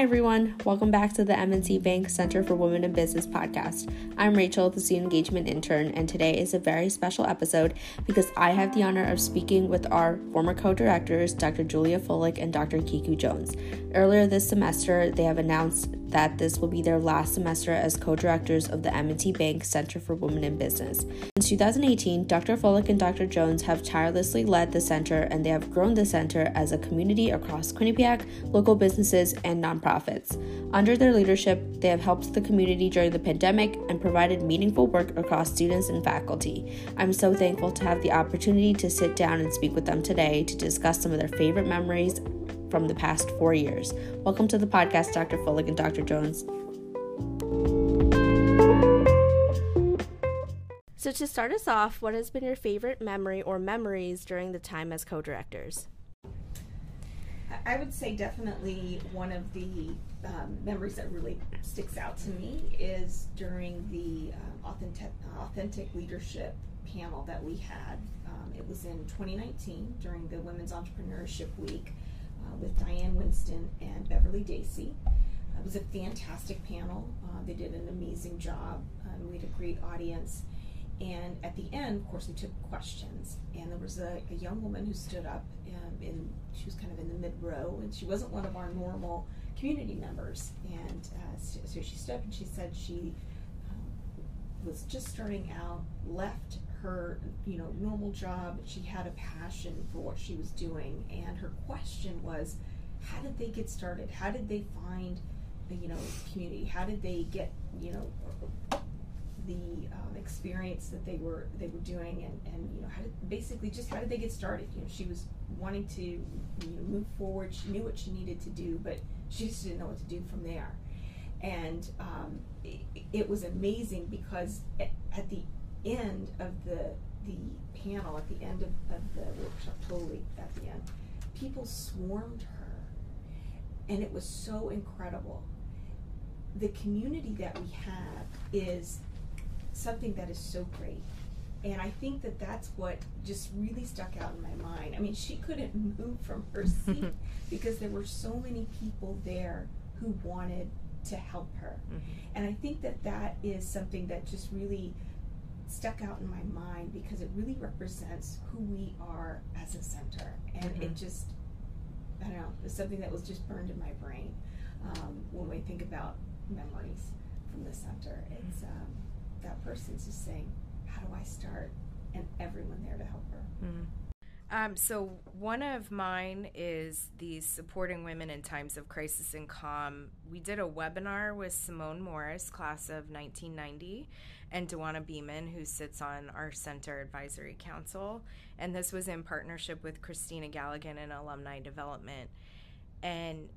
Hi, everyone. Welcome back to the M&T Bank Center for Women in Business podcast. I'm Rachel, the student engagement intern, and today is a very special episode because I have the honor of speaking with our former co directors, Dr. Julia Fullick and Dr. Kiku Jones. Earlier this semester, they have announced that this will be their last semester as co directors of the M&T Bank Center for Women in Business. Since 2018, Dr. Fullick and Dr. Jones have tirelessly led the center and they have grown the center as a community across Quinnipiac, local businesses, and nonprofits. Under their leadership, they have helped the community during the pandemic and provided meaningful work across students and faculty. I'm so thankful to have the opportunity to sit down and speak with them today to discuss some of their favorite memories from the past four years. Welcome to the podcast, Dr. Fullick and Dr. Jones. So, to start us off, what has been your favorite memory or memories during the time as co directors? I would say definitely one of the um, memories that really sticks out to me is during the um, authentic, authentic leadership panel that we had. Um, it was in 2019 during the Women's Entrepreneurship Week uh, with Diane Winston and Beverly Dacey. It was a fantastic panel. Uh, they did an amazing job. Um, we had a great audience. And at the end, of course, we took questions. And there was a, a young woman who stood up, um, in, she was kind of in the mid row, and she wasn't one of our normal community members. And uh, so, so, she stood up and she said she um, was just starting out, left her you know normal job. She had a passion for what she was doing, and her question was, how did they get started? How did they find the you know community? How did they get you know the um, experience that they were they were doing and, and you know how did, basically just how did they get started you know she was wanting to you know move forward she knew what she needed to do but she just didn't know what to do from there and um, it, it, was amazing because at, at, the end of the the panel at the end of, of the workshop totally at the end people swarmed her and it was so incredible the community that we have is something that is so great. And I think that that's what just really stuck out in my mind. I mean, she couldn't move from her seat because there were so many people there who wanted to help her. Mm-hmm. And I think that that is something that just really stuck out in my mind because it really represents who we are as a center. And mm-hmm. it just, I don't know, it's something that was just burned in my brain um, when we think about memories from the center. It's, um, that person's just saying, How do I start? And everyone there to help her. Mm-hmm. Um, so one of mine is the supporting women in times of crisis and calm. We did a webinar with Simone Morris, class of 1990, and Dewana Beeman, who sits on our center advisory council. And this was in partnership with Christina Galligan and Alumni Development. And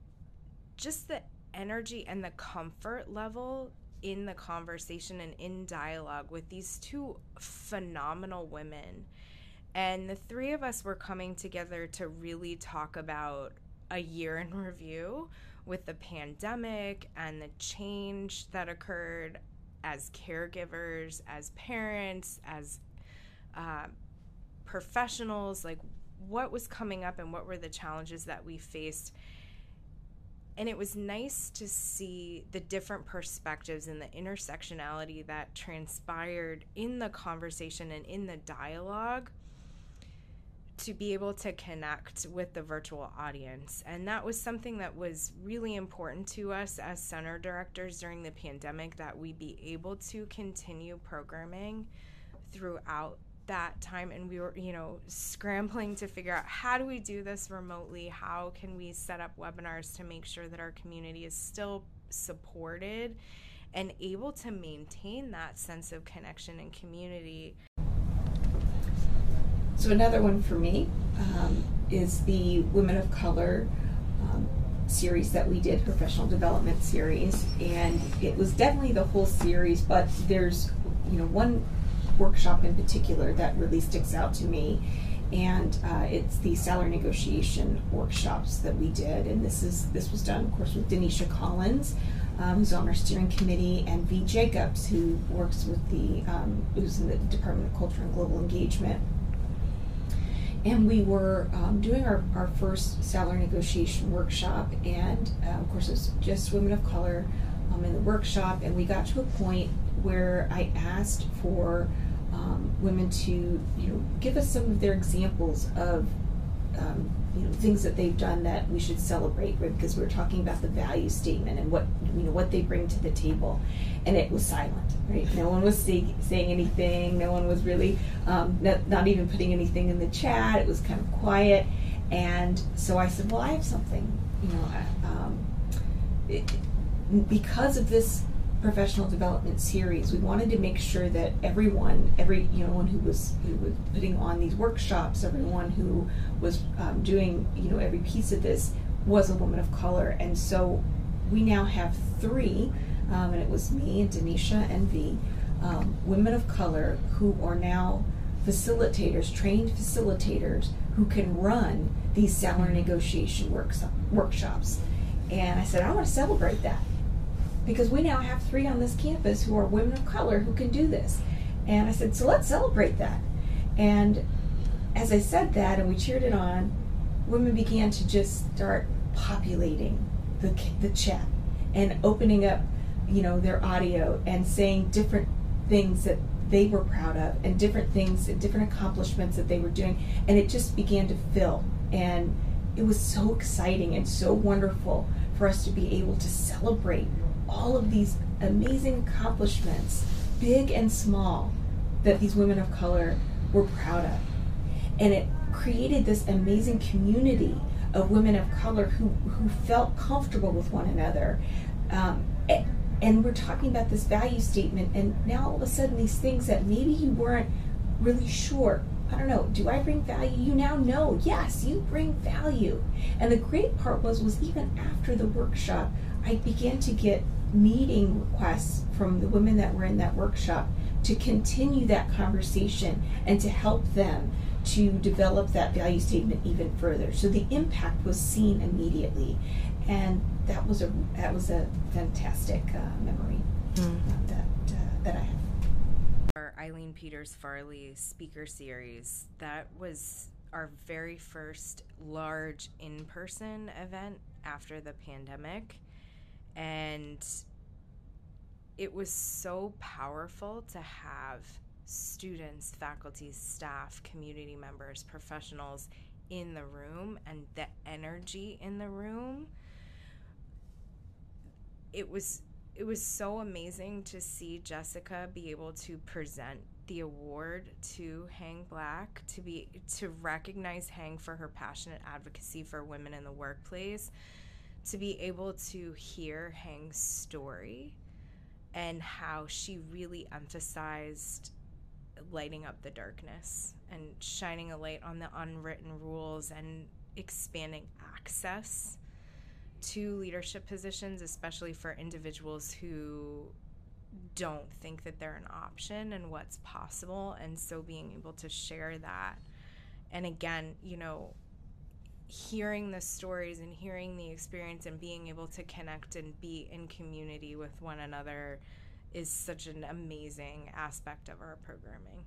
just the energy and the comfort level in the conversation and in dialogue with these two phenomenal women. And the three of us were coming together to really talk about a year in review with the pandemic and the change that occurred as caregivers, as parents, as uh, professionals, like what was coming up and what were the challenges that we faced. And it was nice to see the different perspectives and the intersectionality that transpired in the conversation and in the dialogue to be able to connect with the virtual audience. And that was something that was really important to us as center directors during the pandemic that we be able to continue programming throughout that time. And we were you know scrambling to figure out how do we do this remotely? How can we set up webinars to make sure that our community is still supported and able to maintain that sense of connection and community so another one for me um, is the women of color um, series that we did professional development series and it was definitely the whole series but there's you know one workshop in particular that really sticks out to me. And uh, it's the salary negotiation workshops that we did, and this is this was done, of course, with Denisha Collins, um, who's on our steering committee, and V. Jacobs, who works with the um, who's in the Department of Culture and Global Engagement. And we were um, doing our, our first salary negotiation workshop, and uh, of course, it was just women of color um, in the workshop, and we got to a point where I asked for um, women to, you know, give us some of their examples of, um, you know, things that they've done that we should celebrate because we're talking about the value statement and what, you know, what they bring to the table, and it was silent, right? No one was say, saying anything. No one was really, um, not, not even putting anything in the chat. It was kind of quiet, and so I said, well, I have something, you know, um, it, because of this professional development series, we wanted to make sure that everyone, every you know, one who was who was putting on these workshops, everyone who was um, doing you know every piece of this was a woman of color, and so we now have three, um, and it was me and Denisha and V, um, women of color who are now facilitators, trained facilitators who can run these salary negotiation works, workshops. And I said, I want to celebrate that because we now have three on this campus who are women of color who can do this. And I said, so let's celebrate that. And as I said that and we cheered it on, women began to just start populating the, the chat and opening up, you know, their audio and saying different things that they were proud of and different things, and different accomplishments that they were doing. And it just began to fill. And it was so exciting and so wonderful for us to be able to celebrate all of these amazing accomplishments, big and small, that these women of color were proud of. And it created this amazing community of women of color who, who felt comfortable with one another. Um, and we're talking about this value statement, and now all of a sudden, these things that maybe you weren't really sure. I don't know. Do I bring value? You now know. Yes, you bring value. And the great part was, was even after the workshop, I began to get meeting requests from the women that were in that workshop to continue that conversation and to help them to develop that value statement even further. So the impact was seen immediately, and that was a that was a fantastic uh, memory mm. that uh, that I have. Our Eileen Peters Farley speaker series that was our very first large in person event after the pandemic and it was so powerful to have students, faculty, staff, community members, professionals in the room and the energy in the room. It was it was so amazing to see Jessica be able to present the award to Hang Black to be to recognize Hang for her passionate advocacy for women in the workplace to be able to hear Hang's story and how she really emphasized lighting up the darkness and shining a light on the unwritten rules and expanding access to leadership positions, especially for individuals who don't think that they're an option and what's possible. And so being able to share that. And again, you know, hearing the stories and hearing the experience and being able to connect and be in community with one another is such an amazing aspect of our programming.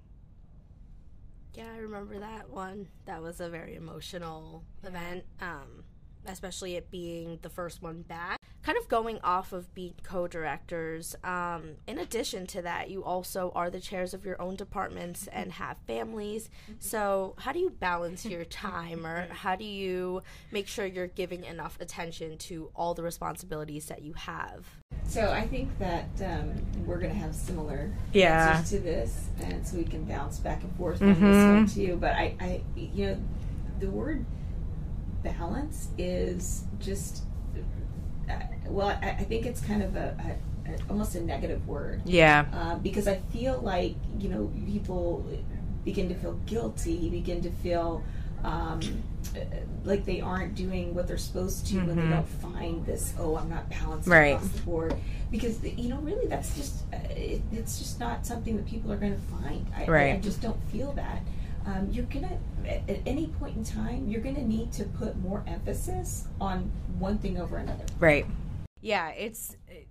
Yeah, I remember that one. That was a very emotional yeah. event, um, especially it being the first one back kind of going off of being co-directors um, in addition to that you also are the chairs of your own departments and have families so how do you balance your time or how do you make sure you're giving enough attention to all the responsibilities that you have so i think that um, we're going to have similar yeah. answers to this and so we can bounce back and forth mm-hmm. on this one too but I, I you know the word balance is just well, I, I, think it's kind of a, a, a, almost a negative word. Yeah. Uh, because I feel like you know people begin to feel guilty, begin to feel um, like they aren't doing what they're supposed to mm-hmm. when they mm-hmm. don't find this. Oh, I'm not balanced right. across the board. Because you know, really, that's just uh, it, it's just not something that people are going to find. I, right. I, I just don't feel that. Um, you're gonna at any point in time you're gonna need to put more emphasis on one thing over another right yeah, it's it,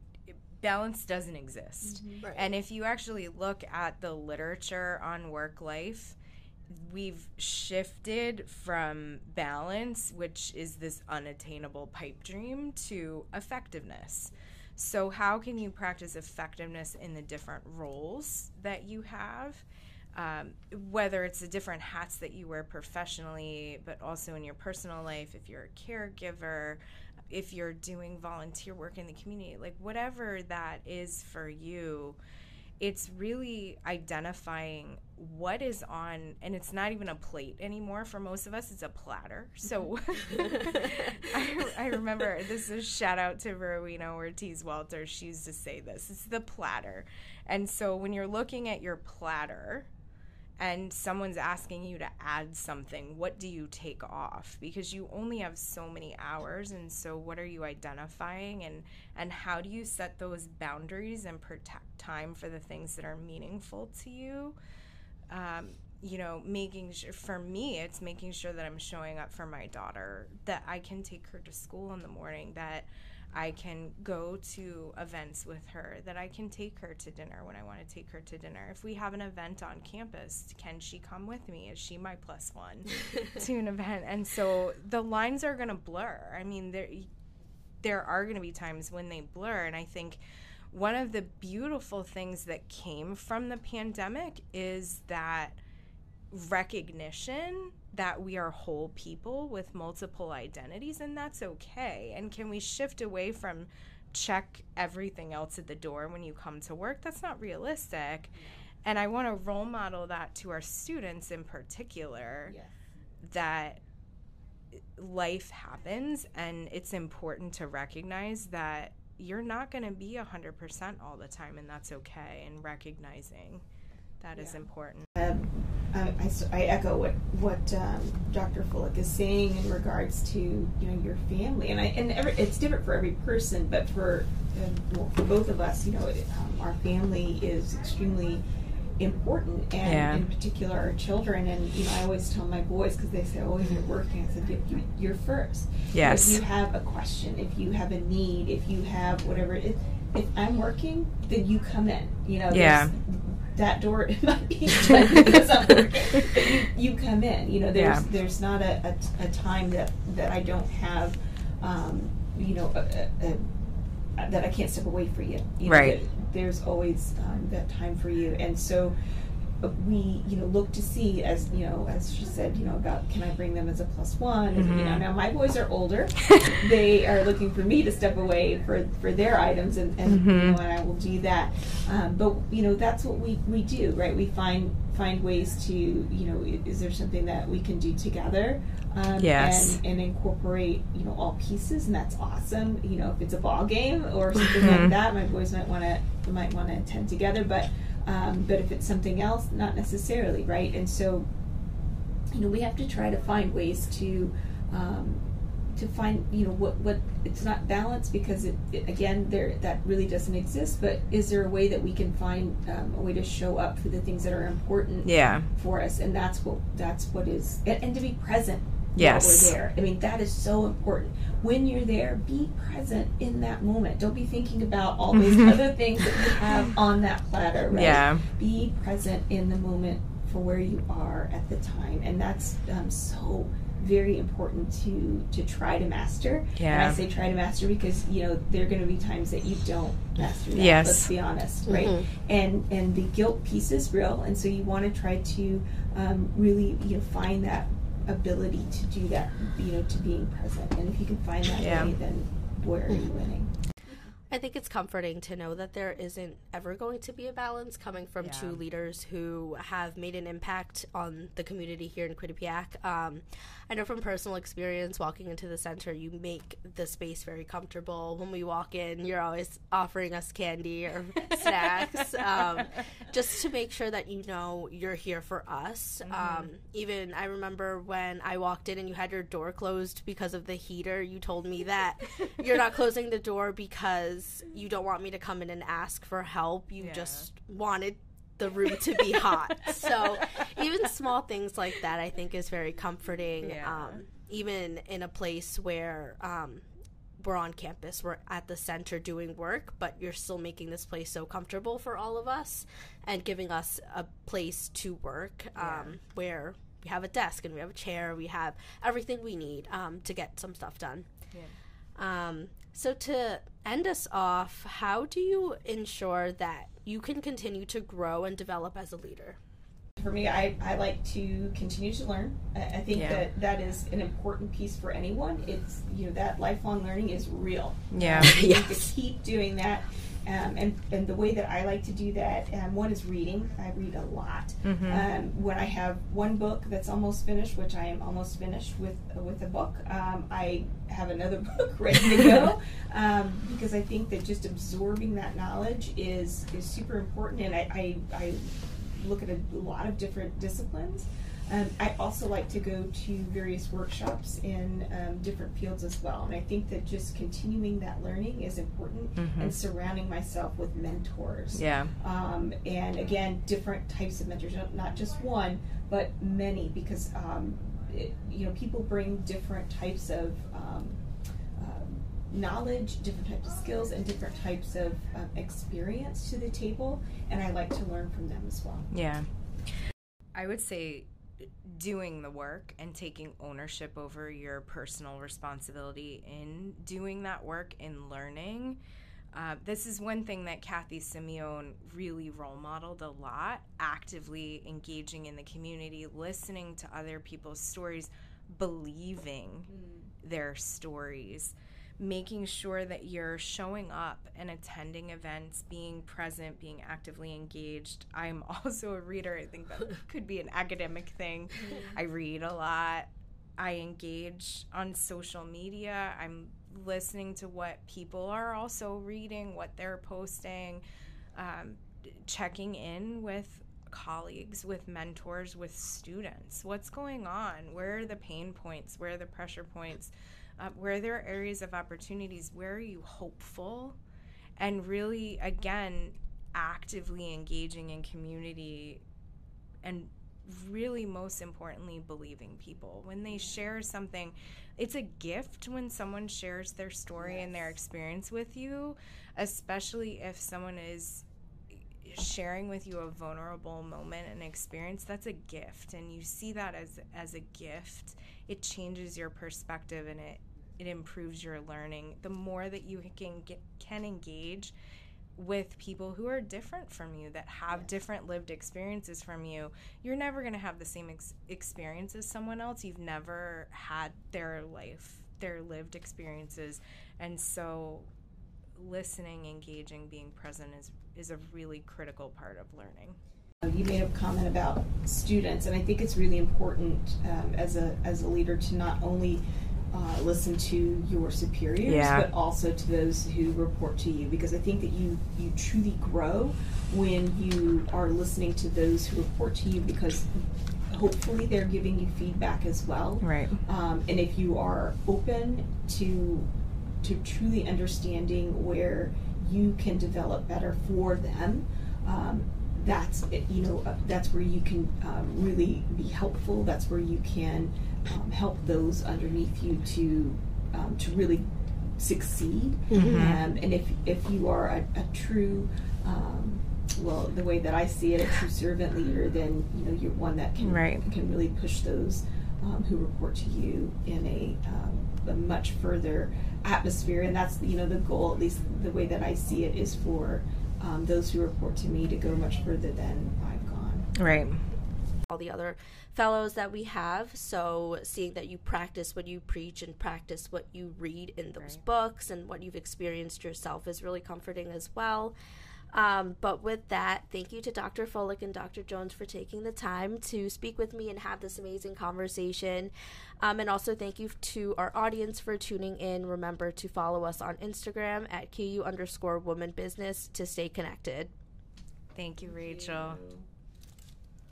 balance doesn't exist. Mm-hmm. Right. And if you actually look at the literature on work life, we've shifted from balance, which is this unattainable pipe dream, to effectiveness. So, how can you practice effectiveness in the different roles that you have? Um, whether it's the different hats that you wear professionally, but also in your personal life, if you're a caregiver, if you're doing volunteer work in the community, like whatever that is for you, it's really identifying what is on and it's not even a plate anymore for most of us it's a platter. So I, I, remember this is a shout out to rowena ortiz walter she used to say this it's the platter. And so when you're looking at your platter and someone's asking you to add something, what do you take off? Because you only have so many hours and so what are you identifying and and how do you set those boundaries and protect time for the things that are meaningful to you? Um, you know, making sure for me, it's making sure that I'm showing up for my daughter, that I can take her to school in the morning, that I can go to events with her, that I can take her to dinner when I want to take her to dinner. If we have an event on campus, can she come with me? Is she my plus one to an event? And so the lines are going to blur. I mean, there there are going to be times when they blur and I think one of the beautiful things that came from the pandemic is that recognition that we are whole people with multiple identities and that's okay. And can we shift away from check everything else at the door when you come to work? That's not realistic. And i want to role model that to our students in particular yes. that life happens and it's important to recognize that you're not going to be 100% all the time and that's okay and recognizing that yeah. is important um, I, I, echo what what um, Dr. Fullick is saying in regards to you know your family, and I and every, it's different for every person, but for um, well, for both of us, you know, it, um, our family is extremely important, and yeah. in particular our children. And you know, I always tell my boys because they say, "Oh, if you're working," I said, you, "You're first. Yes. If you have a question, if you have a need, if you have whatever it." If I'm working, then you come in. You know, yeah that door might be shut because I'm working. You, come in. You know, there's yeah. there's not a, a, a, time that that I don't have, um, you know, a, a, that I can't step away for you. you know, right. There's always um, that time for you, and so we you know look to see as you know as she said you know about can I bring them as a plus one mm-hmm. you know now my boys are older they are looking for me to step away for for their items and and, mm-hmm. you know, and I will do that um, but you know that's what we we do right we find find ways to you know is there something that we can do together um, yes. and, and incorporate you know all pieces and that's awesome you know if it's a ball game or something mm-hmm. like that my boys might want to might want to attend together but um, but if it's something else, not necessarily, right? And so, you know, we have to try to find ways to um, to find, you know, what what it's not balance because it, it, again there that really doesn't exist. But is there a way that we can find um, a way to show up for the things that are important, yeah. for us? And that's what that's what is and, and to be present yes. we're there. I mean, that is so important. When you're there, be present in that moment. Don't be thinking about all those other things that you have on that platter, right? Yeah. Be present in the moment for where you are at the time. And that's um, so very important to to try to master. Yeah. And I say try to master because you know there are going to be times that you don't master that. Yes. Let's be honest, right? Mm-hmm. And and the guilt piece is real, and so you want to try to um, really you know find that ability to do that, you know, to being present. And if you can find that yeah. way, then where are you winning? I think it's comforting to know that there isn't ever going to be a balance coming from yeah. two leaders who have made an impact on the community here in Quinnipiac. Um, I know from personal experience, walking into the center, you make the space very comfortable. When we walk in, you're always offering us candy or snacks, um, just to make sure that you know you're here for us. Mm-hmm. Um, even I remember when I walked in and you had your door closed because of the heater, you told me that you're not closing the door because you don't want me to come in and ask for help. You yeah. just wanted the room to be hot. So even small things like that, I think, is very comforting. Yeah. Um, even in a place where um, we're on campus, we're at the center doing work, but you're still making this place so comfortable for all of us and giving us a place to work um, yeah. where we have a desk and we have a chair, we have everything we need um, to get some stuff done. Yeah. Um, so to end us off, how do you ensure that you can continue to grow and develop as a leader? For me, I, I like to continue to learn. I, I think yeah. that that is an important piece for anyone. It's you know that lifelong learning is real. Yeah, um, yes. to keep doing that. Um, and, and the way that I like to do that, um, one is reading. I read a lot. Mm-hmm. Um, when I have one book that's almost finished, which I am almost finished with uh, with a book, um, I have another book ready to go um, because I think that just absorbing that knowledge is is super important. And I, I, I look at a lot of different disciplines. Um, I also like to go to various workshops in um, different fields as well. And I think that just continuing that learning is important mm-hmm. and surrounding myself with mentors. Yeah. Um, and again, different types of mentors, not just one, but many, because, um, it, you know, people bring different types of um, um, knowledge, different types of skills, and different types of experience to the table. And I like to learn from them as well. Yeah. I would say doing the work and taking ownership over your personal responsibility in doing that work in learning. Uh, this is one thing that Kathy Simeone really role modeled a lot actively engaging in the community, listening to other people's stories, believing mm. their stories making sure that you're showing up and attending events, being present, being actively engaged. I'm also a reader. I think that could be an academic thing. Mm-hmm. I read a lot. I engage on social media. I'm listening to what people are also reading, what they're posting, um, checking in with colleagues, with mentors, with students. What's going on? Where are the pain points? Where are the pressure points? Uh, where are there are areas of opportunities, where are you hopeful? And really, again, actively engaging in community and really most importantly believing people when they share something it's a gift when someone shares their story yes. and their experience with you especially if someone is sharing with you a vulnerable moment and experience that's a gift and you see that as as a gift. It changes your perspective and it it improves your learning. The more that you can get, can engage with people who are different from you that have yes. different lived experiences from you you're never going to have the same ex- experience as someone else. You've never had their life their lived experiences. And so listening engaging being present is is a really critical part of learning you made a comment about students, and I think it's really important um, as a as a leader to not only uh, listen to your superiors, yeah. but also to those who report to you, because I think that you you truly grow when you are listening to those who report to you, because hopefully they're giving you feedback as well. Right. Um, and if you are open to to truly understanding where you can develop better for them. Um, that's you know uh, that's where you can um, really be helpful. That's where you can um, help those underneath you to um, to really succeed. Mm-hmm. Um, and if if you are a, a true um, well, the way that I see it, a true servant leader, then you know you're one that can right. can really push those um, who report to you in a, a much further atmosphere, and that's you know the goal. At least the way that I see it is for um, those who report to me to go much further than I've gone. Right. All the other fellows that we have. So, seeing that you practice what you preach and practice what you read in those right. books and what you've experienced yourself is really comforting as well. Um, but with that, thank you to Dr. Fullick and Dr. Jones for taking the time to speak with me and have this amazing conversation. Um, and also thank you to our audience for tuning in. Remember to follow us on Instagram at QU underscore woman business to stay connected. Thank you, Rachel. Thank you.